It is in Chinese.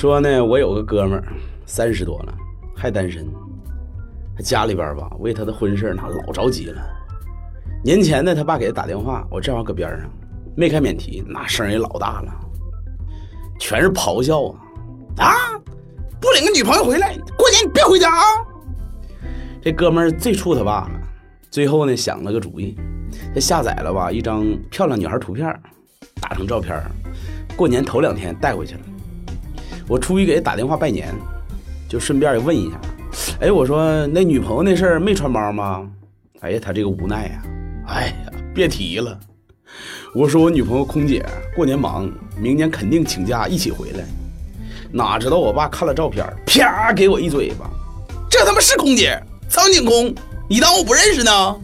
说呢，我有个哥们儿，三十多了，还单身，他家里边吧为他的婚事那老着急了。年前呢，他爸给他打电话，我正好搁边上，没开免提，那声也老大了，全是咆哮啊！啊，不领个女朋友回来，过年你别回家啊！这哥们儿最怵他爸了，最后呢想了个主意，他下载了吧一张漂亮女孩图片，打成照片，过年头两天带回去了。我出去给他打电话拜年，就顺便也问一下，哎，我说那女朋友那事儿没穿帮吗？哎呀，他这个无奈呀，哎呀，别提了。我说我女朋友空姐过年忙，明年肯定请假一起回来。哪知道我爸看了照片，啪给我一嘴巴，这他妈是空姐，苍井空，你当我不认识呢？